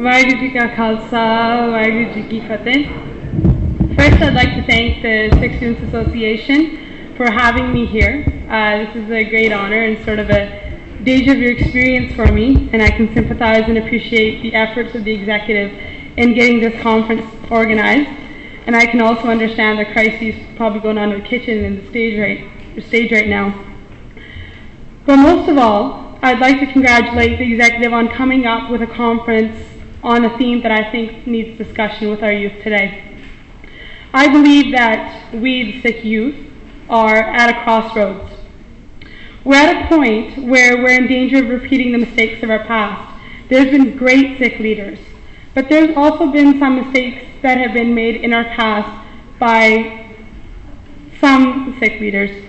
Vaheguru Ji Ka Khalsa, Vaheguru Ji Ki Fateh. First, I'd like to thank the Sikh Students Association for having me here. Uh, this is a great honor and sort of a deja vu experience for me, and I can sympathize and appreciate the efforts of the executive in getting this conference organized. And I can also understand the crises probably going on in the kitchen and the stage right, stage right now. But most of all, I'd like to congratulate the executive on coming up with a conference on a theme that I think needs discussion with our youth today. I believe that we, the Sikh youth, are at a crossroads. We're at a point where we're in danger of repeating the mistakes of our past. There's been great Sikh leaders, but there's also been some mistakes that have been made in our past by some Sikh leaders.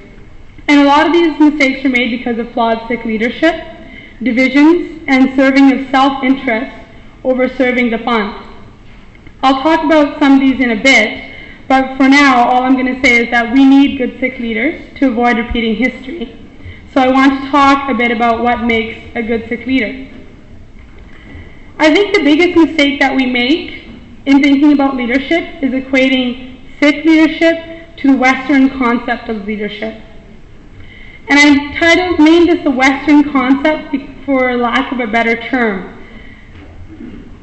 And a lot of these mistakes were made because of flawed Sikh leadership, divisions, and serving of self interest over serving the Panth. I'll talk about some of these in a bit, but for now, all I'm going to say is that we need good Sikh leaders to avoid repeating history. So I want to talk a bit about what makes a good Sikh leader. I think the biggest mistake that we make in thinking about leadership is equating Sikh leadership to the Western concept of leadership. And I titled, named this the Western concept for lack of a better term.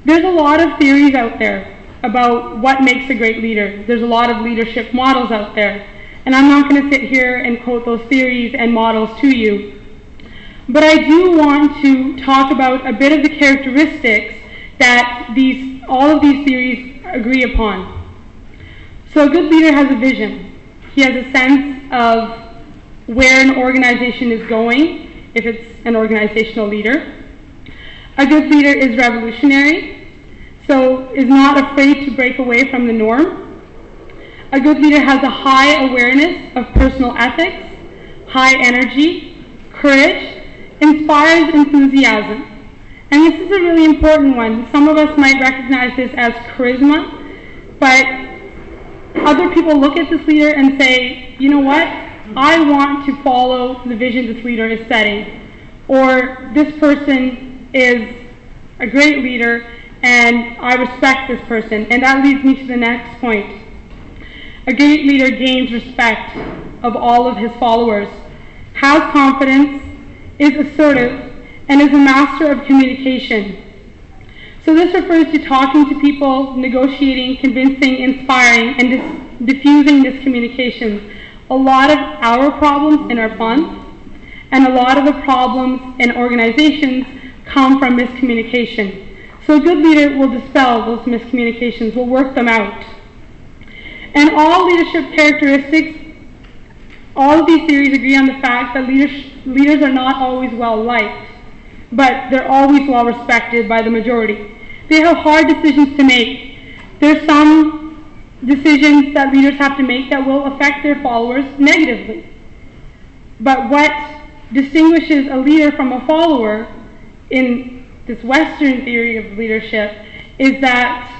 There's a lot of theories out there about what makes a great leader. There's a lot of leadership models out there. And I'm not going to sit here and quote those theories and models to you. But I do want to talk about a bit of the characteristics that these, all of these theories agree upon. So a good leader has a vision. He has a sense of where an organization is going, if it's an organizational leader. A good leader is revolutionary, so is not afraid to break away from the norm. A good leader has a high awareness of personal ethics, high energy, courage, inspires enthusiasm. And this is a really important one. Some of us might recognize this as charisma, but other people look at this leader and say, you know what? I want to follow the vision this leader is setting. Or this person is a great leader and I respect this person. And that leads me to the next point. A great leader gains respect of all of his followers, has confidence, is assertive, and is a master of communication. So this refers to talking to people, negotiating, convincing, inspiring, and dis- diffusing miscommunications. A lot of our problems in our Panth and a lot of the problems in organizations come from miscommunication. So a good leader will dispel those miscommunications, will work them out. And all leadership characteristics, all of these theories agree on the fact that leaders, leaders are not always well liked, but they're always well respected by the majority. They have hard decisions to make. There's some decisions that leaders have to make that will affect their followers negatively. But what distinguishes a leader from a follower in this Western theory of leadership is that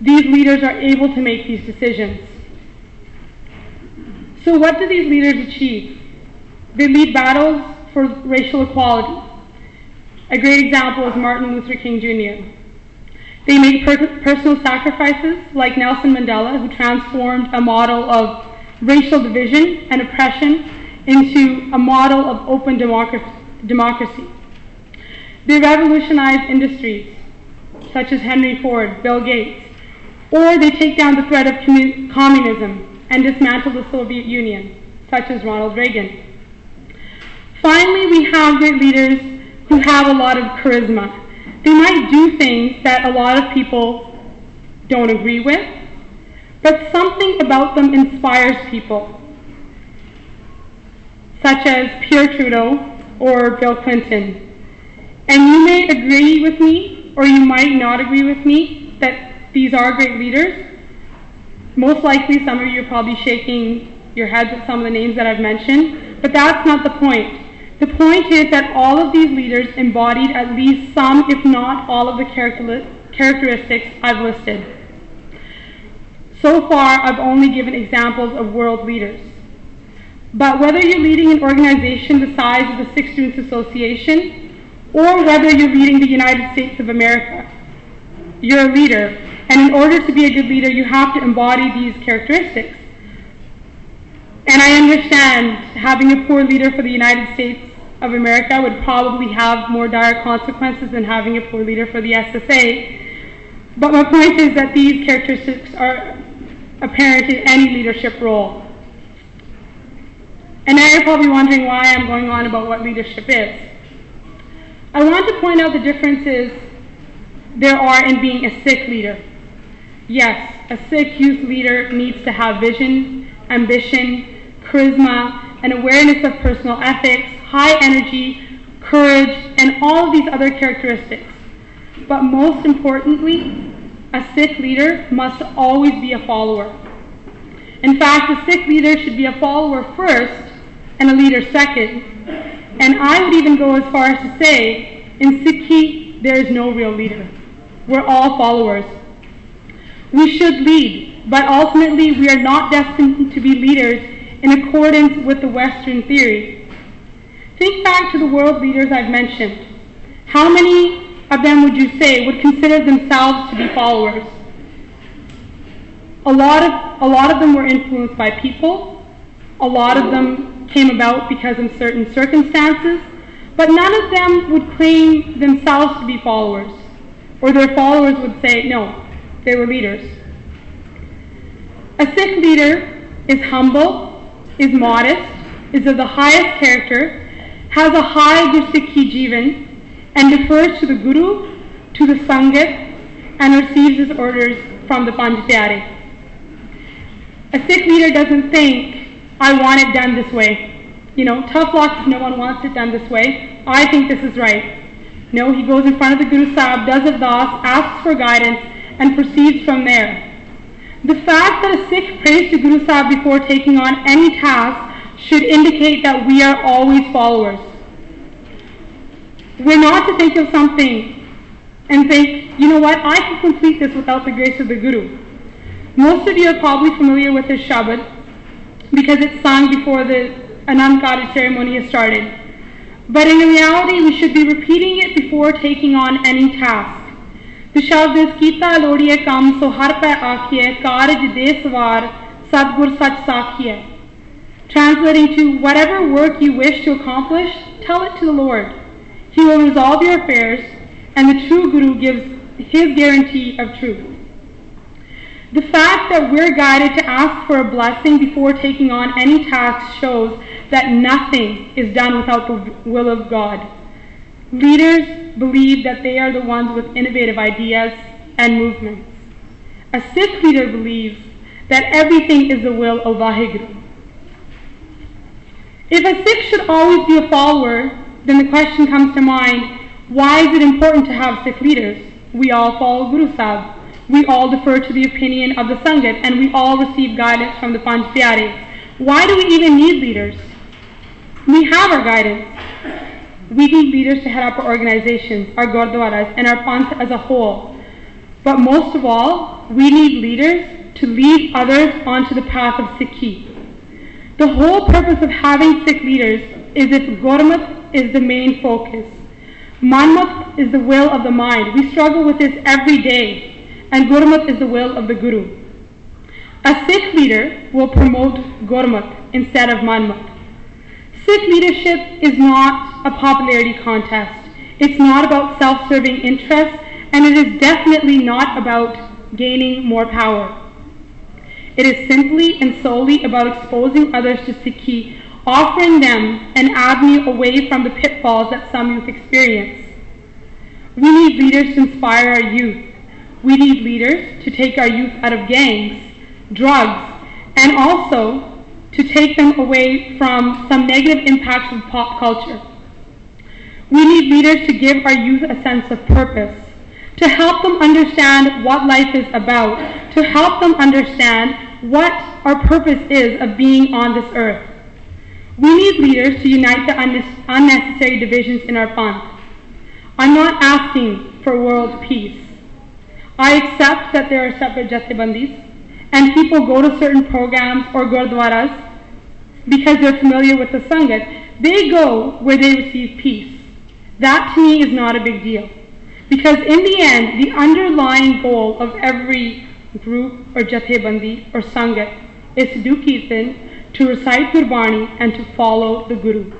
these leaders are able to make these decisions. So, what do these leaders achieve? They lead battles for racial equality. A great example is Martin Luther King Jr. They make per- personal sacrifices, like Nelson Mandela, who transformed a model of racial division and oppression into a model of open democracy. They revolutionize industries, such as Henry Ford, Bill Gates, or they take down the threat of commun- communism and dismantle the Soviet Union, such as Ronald Reagan. Finally, we have great leaders who have a lot of charisma. They might do things that a lot of people don't agree with, but something about them inspires people, such as Pierre Trudeau or Bill Clinton. And you may agree with me, or you might not agree with me, that these are great leaders. Most likely, some of you are probably shaking your heads at some of the names that I've mentioned, but that's not the point. The point is that all of these leaders embodied at least some, if not all, of the characteristics I've listed. So far, I've only given examples of world leaders. But whether you're leading an organization the size of the Sikh Students Association, or whether you're leading the United States of America, you're a leader. And in order to be a good leader, you have to embody these characteristics. And I understand having a poor leader for the United States of America would probably have more dire consequences than having a poor leader for the SSA. But my point is that these characteristics are apparent in any leadership role. And now you're probably wondering why I'm going on about what leadership is. I want to point out the differences there are in being a Sikh leader. Yes, a Sikh youth leader needs to have vision, ambition, charisma, and awareness of personal ethics, high energy, courage, and all of these other characteristics. But most importantly, a Sikh leader must always be a follower. In fact, a Sikh leader should be a follower first and a leader second. And I would even go as far as to say, in Sikhi, there is no real leader. We're all followers. We should lead, but ultimately we are not destined to be leaders in accordance with the Western theory. Think back to the world leaders I've mentioned. How many of them would you say would consider themselves to be followers? A lot of, a lot of them were influenced by people. A lot of them came about because of certain circumstances. But none of them would claim themselves to be followers. Or their followers would say, no, they were leaders. A Sikh leader is humble, is modest, is of the highest character, has a high Gursikhi Jivan, and defers to the Guru, to the Sangat, and receives his orders from the Panj A Sikh leader doesn't think, I want it done this way. You know, tough luck if no one wants it done this way. I think this is right. No, he goes in front of the Guru Sahib, does it thus, asks for guidance, and proceeds from there. The fact that a Sikh prays to Guru Sahib before taking on any task should indicate that we are always followers. We're not to think of something and think, you know what, I can complete this without the grace of the Guru. Most of you are probably familiar with this Shabad because it's sung before the Anand Karaj ceremony is started. But in reality, we should be repeating it before taking on any task. Tushabdis kita lodiye kam so har pੈ aakhiye karaj Deswar sadgur sach sakhiye. Translating to whatever work you wish to accomplish, tell it to the Lord. He will resolve your affairs, and the true Guru gives his guarantee of truth. The fact that we're guided to ask for a blessing before taking on any task shows that nothing is done without the will of God. Leaders believe that they are the ones with innovative ideas and movements. A Sikh leader believes that everything is the will of Vaheguru. If a Sikh should always be a follower, then the question comes to mind why is it important to have Sikh leaders? We all follow Guru Sahib. We all defer to the opinion of the Sangat and we all receive guidance from the Panj Pyare. Why do we even need leaders? We have our guidance. We need leaders to head up our organizations, our gurdwaras, and our panth as a whole. But most of all, we need leaders to lead others onto the path of Sikhi. The whole purpose of having Sikh leaders is if Gurmat is the main focus. Manmat is the will of the mind. We struggle with this every day, and Gurmat is the will of the Guru. A Sikh leader will promote Gurmat instead of Manmat. Sikh leadership is not a popularity contest. It's not about self-serving interests, and it is definitely not about gaining more power. It is simply and solely about exposing others to Sikhi offering them an avenue away from the pitfalls that some youth experience. We need leaders to inspire our youth. We need leaders to take our youth out of gangs, drugs, and also to take them away from some negative impacts of pop culture. We need leaders to give our youth a sense of purpose, to help them understand what life is about, to help them understand what our purpose is of being on this earth. We need leaders to unite the unnecessary divisions in our panth. I'm not asking for world peace. I accept that there are separate jathebandis and people go to certain programs or gurdwaras because they're familiar with the sangat. They go where they receive peace. That to me is not a big deal. Because in the end, the underlying goal of every group or jathebandi or sangat is to do kirtan, to recite Gurbani, and to follow the Guru.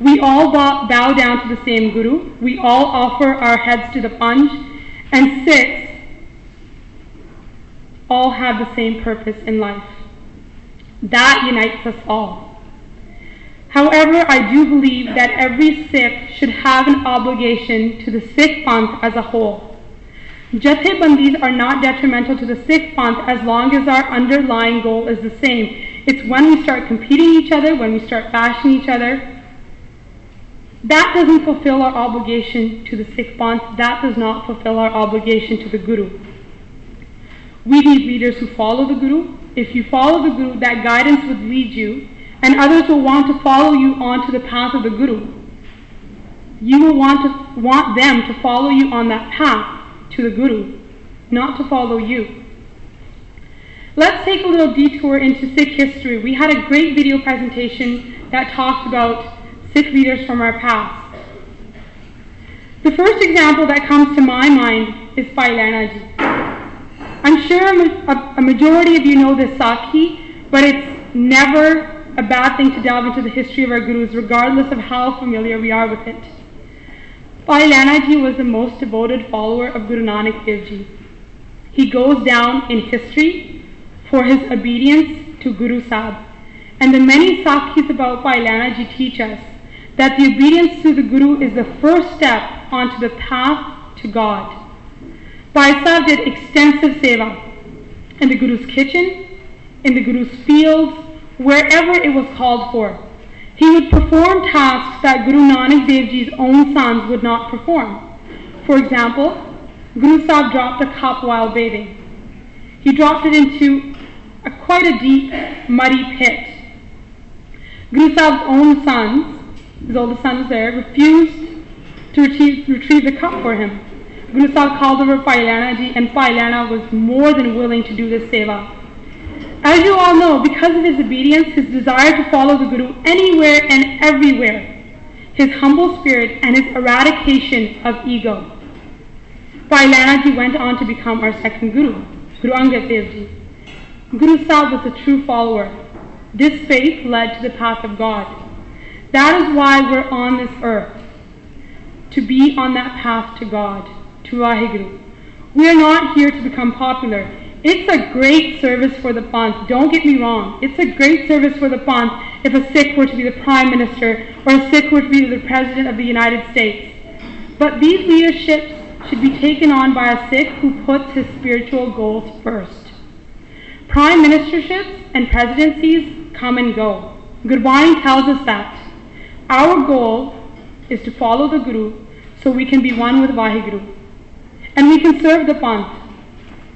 We all bow, bow down to the same Guru. We all offer our heads to the Panj, and Sikhs all have the same purpose in life. That unites us all. However, I do believe that every Sikh should have an obligation to the Sikh Panth as a whole. Jathebandis are not detrimental to the Sikh Panth as long as our underlying goal is the same. It's when we start competing each other, when we start bashing each other, that doesn't fulfill our obligation to the Sikh Panth. That does not fulfill our obligation to the Guru. We need leaders who follow the Guru. If you follow the Guru, that guidance would lead you, and others will want to follow you onto the path of the Guru. You will want to want them to follow you on that path to the Guru, not to follow you. Let's take a little detour into Sikh history. We had a great video presentation that talked about Sikh leaders from our past. The first example that comes to my mind is Lehna Ji. I'm sure a, a majority of you know this Sakhi, but it's never a bad thing to delve into the history of our gurus, regardless of how familiar we are with it. Bhai Lehna Ji was the most devoted follower of Guru Nanak Dev Ji. He goes down in history for his obedience to Guru Sahib. And the many Sakhis about Bhai Lehna Ji teach us that the obedience to the Guru is the first step onto the path to God. Bhai did extensive seva in the Guru's kitchen, in the Guru's fields, wherever it was called for. He would perform tasks that Guru Nanak Dev Ji's own sons would not perform. For example, Guru Sahib dropped a cup while bathing. He dropped it into a, quite a deep, muddy pit. Guru Sahib's own sons, his oldest son there, refused to retrieve, retrieve the cup for him. Sahib called over Bhai Lehna ji and Bhai Lehna was more than willing to do this seva. As you all know, because of his obedience, his desire to follow the Guru anywhere and everywhere, his humble spirit and his eradication of ego, Bhai Lehna ji went on to become our second Guru, Guru Angad Dev Ji. Guru was a true follower. This faith led to the path of God. That is why we're on this earth, to be on that path to God to Vaheguru. We are not here to become popular. It's a great service for the Panth. Don't get me wrong. It's a great service for the Panth if a Sikh were to be the Prime Minister or a Sikh were to be the President of the United States. But these leaderships should be taken on by a Sikh who puts his spiritual goals first. Prime ministerships and presidencies come and go. Gurbani tells us that. Our goal is to follow the Guru so we can be one with Vaheguru. And we can serve the Panth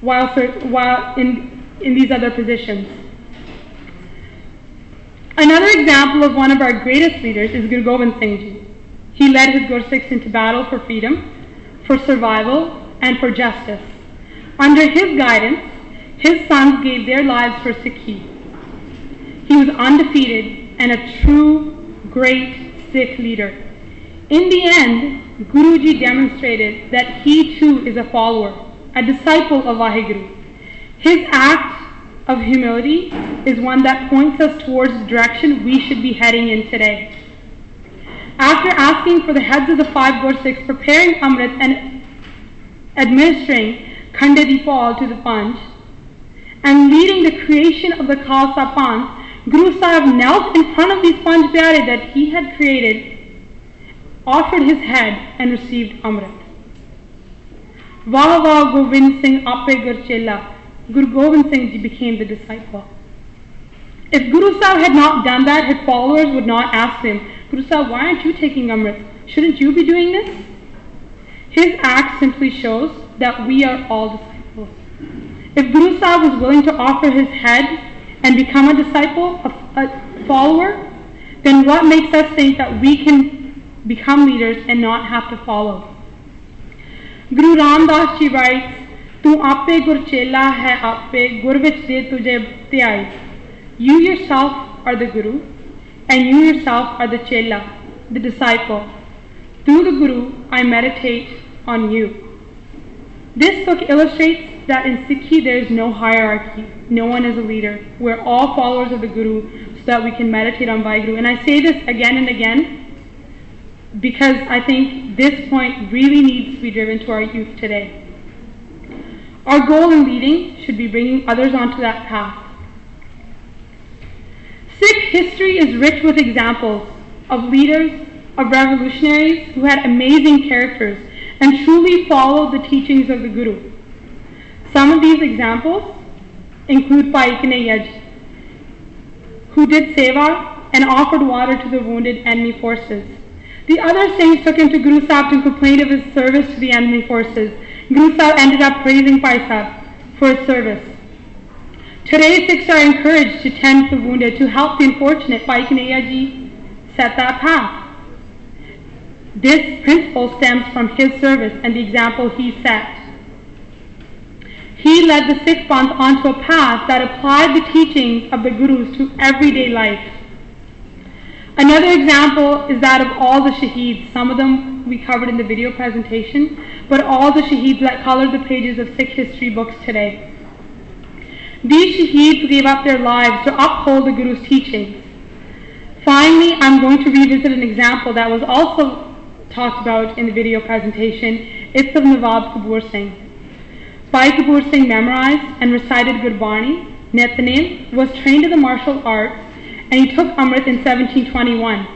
while, while in, in these other positions. Another example of one of our greatest leaders is Guru Gobind Singh Ji. He led his Gursikhs into battle for freedom, for survival, and for justice. Under his guidance, his sons gave their lives for Sikhi. He was undefeated and a true great Sikh leader. In the end, Guruji demonstrated that he too is a follower, a disciple of Vaheguru. His act of humility is one that points us towards the direction we should be heading in today. After asking for the heads of the five Gursikhs, preparing Amrit and administering Khande di Pahul to the Panj, and leading the creation of the Khalsa Panth, Guru Sahib knelt in front of the Panj Pyare that he had created offered his head and received Amrit. Wah Govind Singh Ape Gurchela, Guru Gobind Singh Ji became the disciple. If Guru Sahib had not done that, his followers would not ask him, Guru Sahib, why aren't you taking Amrit? Shouldn't you be doing this? His act simply shows that we are all disciples. If Guru Sahib was willing to offer his head and become a disciple, a, a follower, then what makes us think that we can become leaders and not have to follow. Guru Ramdas Ji writes, Tu ape gur chela hai ape gur vich de tujhe. You yourself are the Guru and you yourself are the chela, the disciple. Through the Guru, I meditate on you. This book illustrates that in Sikhi there is no hierarchy. No one is a leader. We're all followers of the Guru so that we can meditate on Vaheguru. And I say this again and again because I think this point really needs to be driven to our youth today. Our goal in leading should be bringing others onto that path. Sikh history is rich with examples of leaders, of revolutionaries who had amazing characters and truly followed the teachings of the Guru. Some of these examples include Bhai Kanhaiya Ji, who did seva and offered water to the wounded enemy forces. The other Sikhs took him to Guru Sahib to complain of his service to the enemy forces. Guru Sahib ended up praising Bhai Sahib for his service. Today, Sikhs are encouraged to tend the wounded, to help the unfortunate. Bhai ji set that path. This principle stems from his service and the example he set. He led the Sikh Panth onto a path that applied the teachings of the Gurus to everyday life. Another example is that of all the shaheeds. Some of them we covered in the video presentation, but all the shaheeds that colored the pages of Sikh history books today. These shaheeds gave up their lives to uphold the Guru's teachings. Finally, I'm going to revisit an example that was also talked about in the video presentation. It's of Nawab Kapur Singh. Bhai Kapur Singh memorized and recited Gurbani, Nitnem, was trained in the martial arts and he took Amrit in 1721.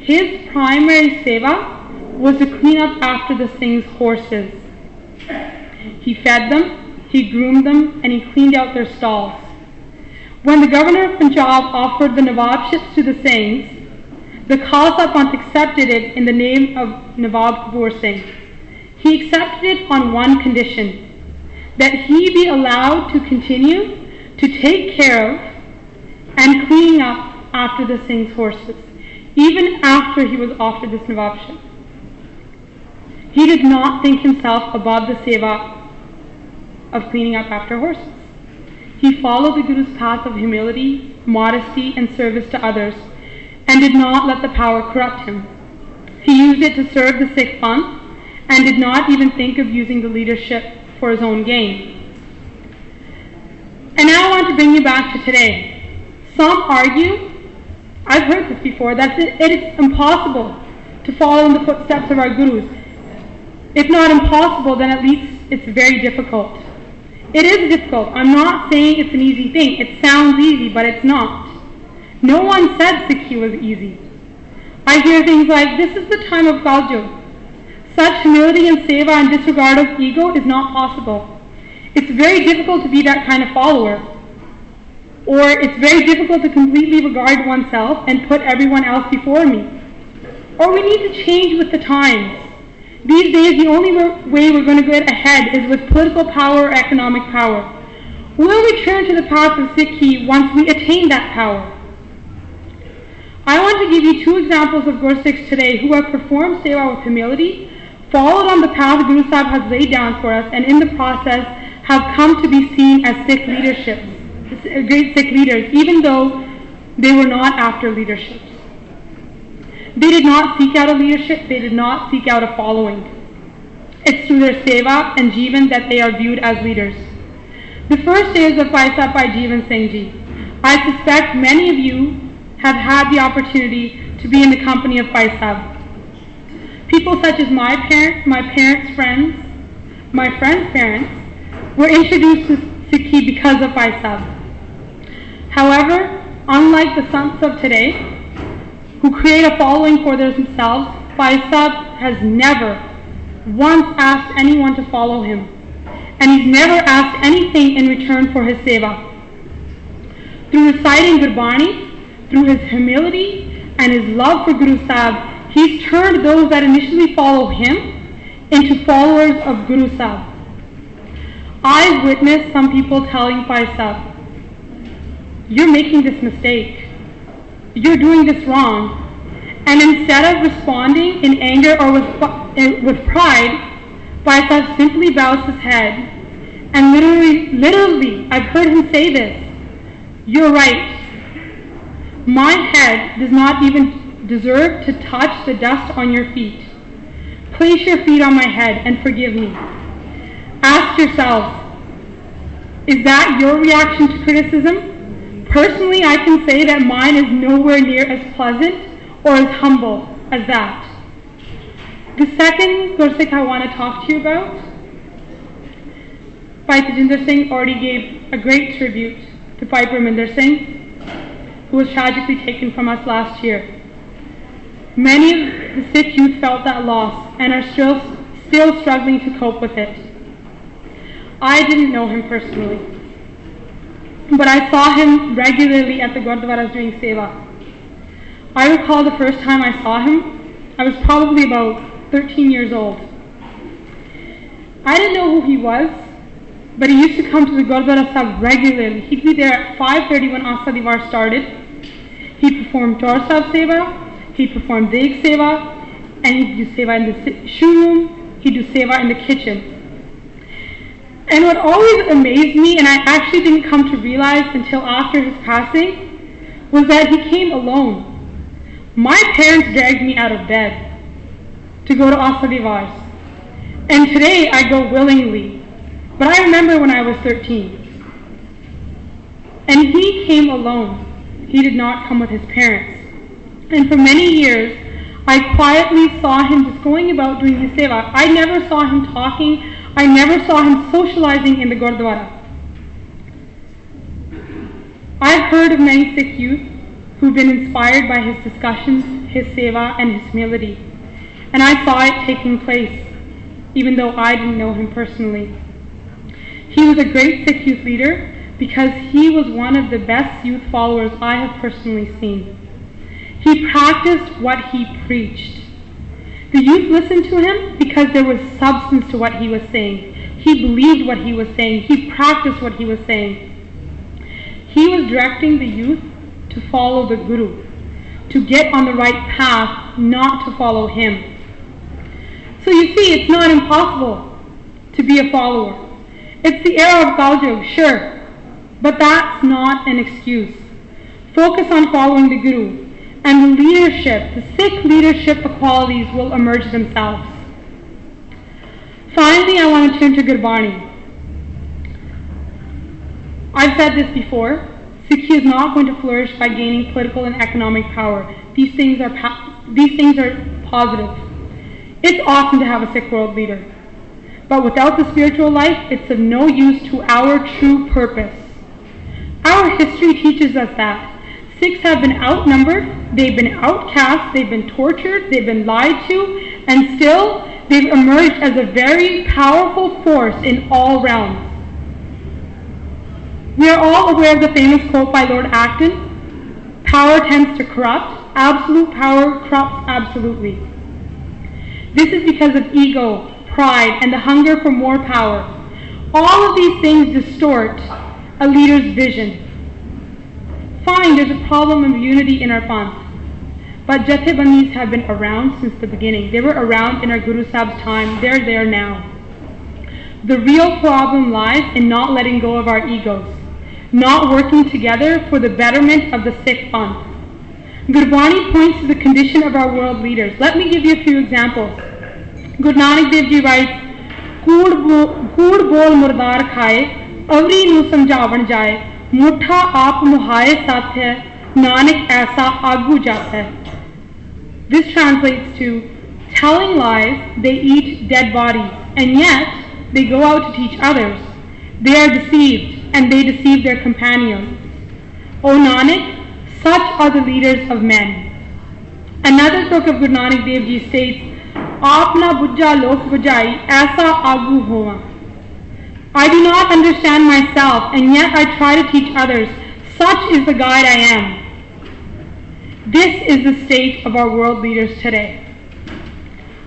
His primary seva was to clean up after the Singh's horses. He fed them, he groomed them, and he cleaned out their stalls. When the governor of Punjab offered the Nawabships to the Singhs, the Khalsa Panth accepted it in the name of Nawab Kapur Singh. He accepted it on one condition that he be allowed to continue to take care of and cleaning up after the Singh's horses, even after he was offered this Nawabship. He did not think himself above the seva of cleaning up after horses. He followed the Guru's path of humility, modesty, and service to others, and did not let the power corrupt him. He used it to serve the Sikh Panth, and did not even think of using the leadership for his own gain. And now I want to bring you back to today. Some argue, I've heard this before, that it is impossible to follow in the footsteps of our gurus. If not impossible, then at least it's very difficult. It is difficult. I'm not saying it's an easy thing. It sounds easy, but it's not. No one said Sikhi was easy. I hear things like, this is the time of Kaljug. Such humility and seva and disregard of ego is not possible. It's very difficult to be that kind of follower or it's very difficult to completely regard oneself and put everyone else before me. Or we need to change with the times. These days, the only way we're going to get ahead is with political power or economic power. We'll return to the path of Sikhi once we attain that power. I want to give you two examples of Gursikhs today who have performed seva with humility, followed on the path Guru Sahib has laid down for us, and in the process have come to be seen as Sikh leadership great Sikh leaders, even though they were not after leadership. They did not seek out a leadership, they did not seek out a following. It's through their seva and jivan that they are viewed as leaders. The first is of Paisa Bhai Jivan Singh Ji. I suspect many of you have had the opportunity to be in the company of Paisa. People such as my parents, my parents' friends, my friends' parents, were introduced to Sikhi because of Paisa. However, unlike the sons of today, who create a following for themselves, Faisal has never once asked anyone to follow him, and he's never asked anything in return for his seva. Through reciting Gurbani, through his humility and his love for Guru Sahib, he's turned those that initially follow him into followers of Guru Sahib. I've witnessed some people telling Faisal, you're making this mistake. You're doing this wrong. And instead of responding in anger or with, eh, with pride, Faisal simply bows his head. And literally, literally, I've heard him say this. You're right. My head does not even deserve to touch the dust on your feet. Place your feet on my head and forgive me. Ask yourselves, is that your reaction to criticism? Personally, I can say that mine is nowhere near as pleasant or as humble as that. The second Gursikh I want to talk to you about, Bhai Tajinder Singh already gave a great tribute to Bhai Parminder Singh, who was tragically taken from us last year. Many of the Sikh youth felt that loss and are still, still struggling to cope with it. I didn't know him personally, but I saw him regularly at the Gurdwaras doing seva. I recall the first time I saw him, I was probably about 13 years old. I didn't know who he was, but he used to come to the Gurdwara Sahib regularly. He'd be there at 5.30 when Asa di Var started. He performed Chaur Sahib Seva, he performed Deg Seva, and he'd do Seva in the shoe room, he'd do Seva in the kitchen. And what always amazed me, and I actually didn't come to realize until after his passing, was that he came alone. My parents dragged me out of bed to go to Asadivars. And today I go willingly. But I remember when I was 13. And he came alone. He did not come with his parents. And for many years, I quietly saw him just going about doing his seva. I never saw him talking. I never saw him socializing in the Gurdwara. I've heard of many Sikh youth who've been inspired by his discussions, his seva, and his humility. And I saw it taking place, even though I didn't know him personally. He was a great Sikh youth leader because he was one of the best youth followers I have personally seen. He practiced what he preached. The youth listened to him because there was substance to what he was saying. He believed what he was saying. He practiced what he was saying. He was directing the youth to follow the Guru, to get on the right path, not to follow him. So you see, it's not impossible to be a follower. It's the era of Kaljug, sure, but that's not an excuse. Focus on following the Guru and leadership, the Sikh leadership qualities will emerge themselves. Finally, I want to turn to Gurbani. I've said this before. Sikhi is not going to flourish by gaining political and economic power. These things are these things are positive. It's awesome to have a Sikh world leader. But without the spiritual life, it's of no use to our true purpose. Our history teaches us that Sikhs have been outnumbered, they've been outcast, they've been tortured, they've been lied to, and still they've emerged as a very powerful force in all realms. We are all aware of the famous quote by Lord Acton Power tends to corrupt, absolute power corrupts absolutely. This is because of ego, pride, and the hunger for more power. All of these things distort a leader's vision. Fine, there's a problem of unity in our panth. But Jathebandis have been around since the beginning. They were around in our Guru Sahib's time. They're there now. The real problem lies in not letting go of our egos, not working together for the betterment of the Sikh panth. Gurbani points to the condition of our world leaders. Let me give you a few examples. Guru Nanak Dev Ji writes, ਕੂੜ ਬੋਲ ਮੁਰਦਾਰ ਖਾਏ ਅਵਰੀ ਨੂੰ ਸਮਝਾਵਣ ਜਾਏ मुठा आप मुहाए साथ है nanak aisa agu jat hai this translates to telling lies they eat dead bodies and yet they go out to teach others they are deceived and they deceive their companions o nanak such are the leaders of men another book of guru nanak dev ji states aap na bujja lok bujai aisa agu hoa I do not understand myself, and yet I try to teach others. Such is the guide I am. This is the state of our world leaders today.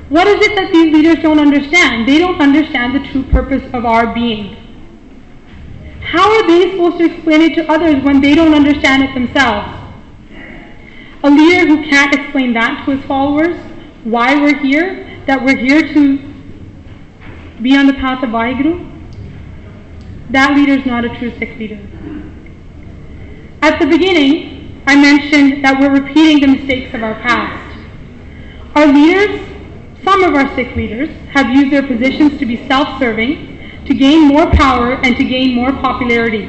What is it that these leaders don't understand? They don't understand the true purpose of our being. How are they supposed to explain it to others when they don't understand it themselves? A leader who can't explain that to his followers, why we're here, that we're here to be on the path of Vaheguru, that leader is not a true Sikh leader. At the beginning, I mentioned that we're repeating the mistakes of our past. Our leaders Some of our Sikh leaders have used their positions to be self-serving, to gain more power and to gain more popularity.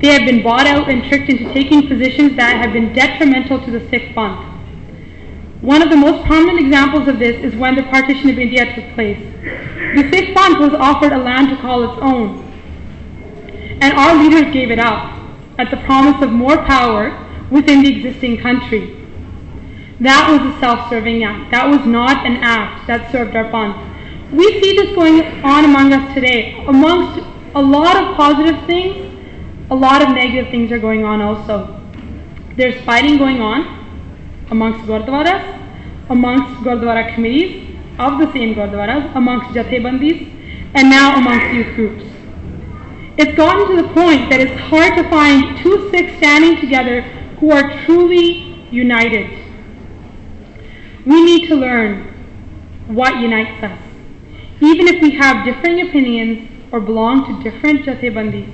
They have been bought out and tricked into taking positions that have been detrimental to the Sikh Panth. One of the most prominent examples of this is when the partition of India took place. The Sikh Panth was offered a land to call its own, and our leaders gave it up at the promise of more power within the existing country. That was a self-serving act. That was not an act that served our Panth. We see this going on among us today. Amongst a lot of positive things, a lot of negative things are going on also. There's fighting going on amongst Gurdwaras, amongst Gurdwara committees of the same Gurdwaras, amongst Jathebandis, and now amongst youth groups. It's gotten to the point that it's hard to find two Sikhs standing together who are truly united. We need to learn what unites us. Even if we have differing opinions or belong to different Jathebandis,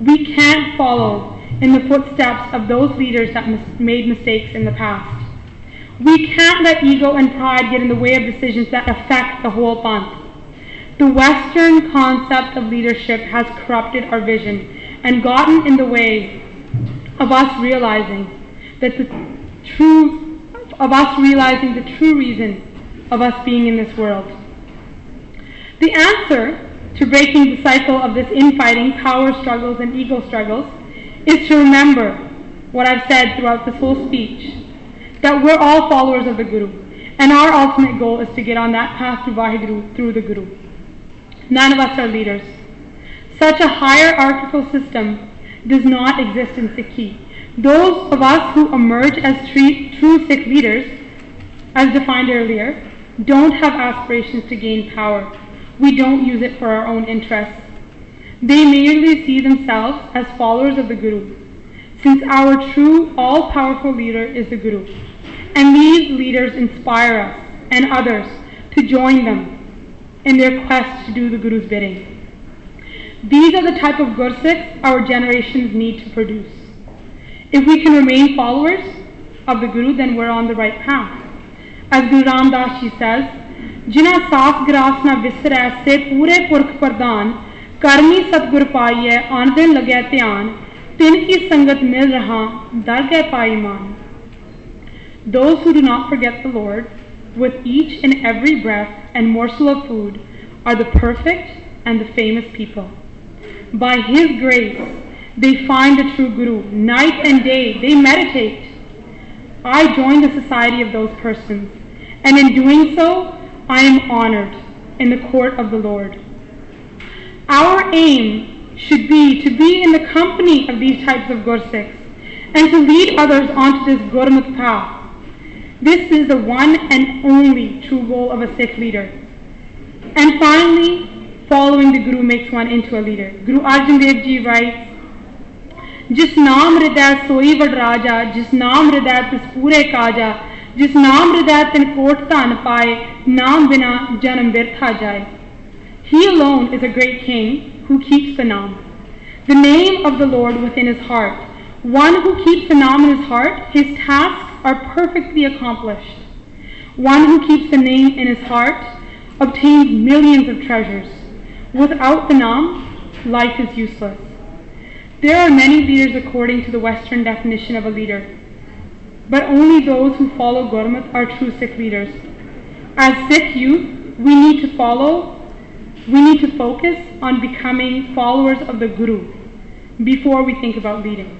we can't follow in the footsteps of those leaders that mis- made mistakes in the past. We can't let ego and pride get in the way of decisions that affect the whole Panth. The Western concept of leadership has corrupted our vision and gotten in the way of us realizing that the true of us realizing the true reason of us being in this world. The answer to breaking the cycle of this infighting, power struggles, and ego struggles is to remember what I've said throughout this whole speech that we're all followers of the Guru, and our ultimate goal is to get on that path to Vaheguru through the Guru. None of us are leaders. Such a hierarchical system does not exist in Sikhi. Those of us who emerge as true Sikh leaders, as defined earlier, don't have aspirations to gain power. We don't use it for our own interests. They merely see themselves as followers of the Guru, since our true all-powerful leader is the Guru. And these leaders inspire us and others to join them in their quest to do the Guru's bidding. These are the type of gursikhs our generations need to produce. If we can remain followers of the Guru, then we're on the right path. As Guru Ram Das says, "Jina saaf ਗਰਾਸ ਨਾ ਵਿਸਰੈ ਸੇ ਪੂਰੇ ਪੁਰਖ ਪ੍ਰਦਾਨ ਕਰਮੀ ਸਤਗੁਰ an ਆਣ ਦੇ ਲਗੈ ਧਿਆਨ ਤਿਨ ਕੀ ਸੰਗਤ ਮਿਲ ਰਹਾ those who do not forget the Lord with each and every breath and morsel of food are the perfect and the famous people. By His grace, they find the true Guru. Night and day, they meditate. I join the society of those persons, and in doing so, I am honored in the court of the Lord. Our aim should be to be in the company of these types of Gursikhs and to lead others onto this Gurmat path this is the one and only true goal of a Sikh leader. And finally, following the Guru makes one into a leader. Guru Arjan Dev Ji writes, "Jis naam ਹਿਰਦੈ ਸੋਈ ਵਡਰਾਜਾ jis naam ਹਿਰਦੈ is pure kaja, jis naam ਹਿਰਦੈ tin ਕੋਟ ਧਨ naam ਨਾਮ janam ਜਨਮ ਵਿਰਥਾ He alone is a great king who keeps the naam. The name of the Lord within his heart. One who keeps the naam in his heart, his task are perfectly accomplished. One who keeps the name in his heart obtains millions of treasures. Without the Naam, life is useless. There are many leaders according to the Western definition of a leader, but only those who follow Gurmat are true Sikh leaders. As Sikh youth, we need to follow, we need to focus on becoming followers of the Guru before we think about leading.